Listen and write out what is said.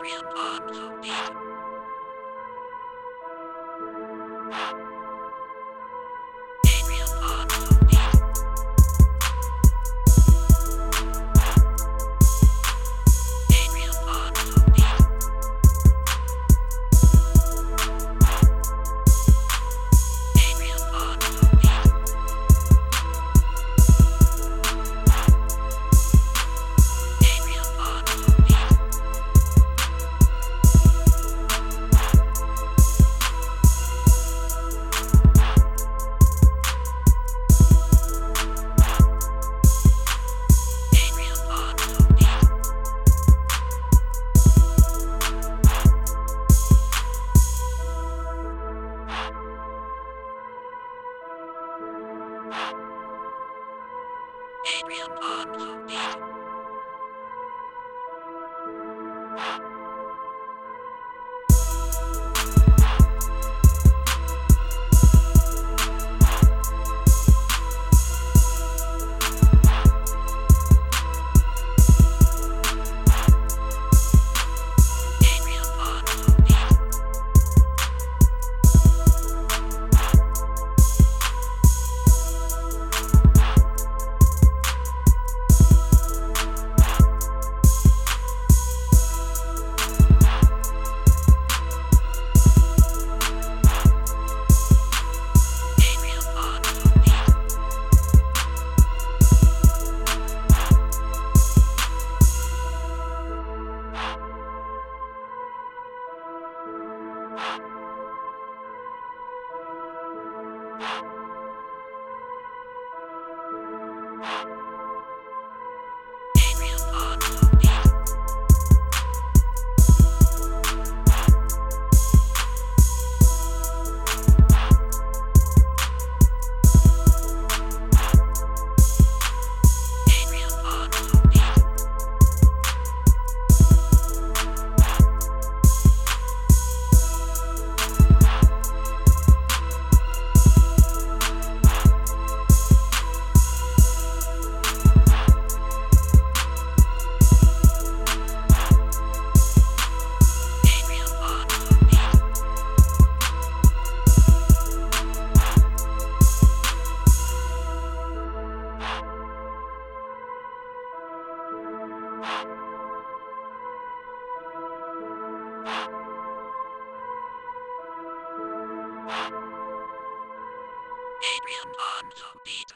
real bomb, so Adrian on Adrian on the beat.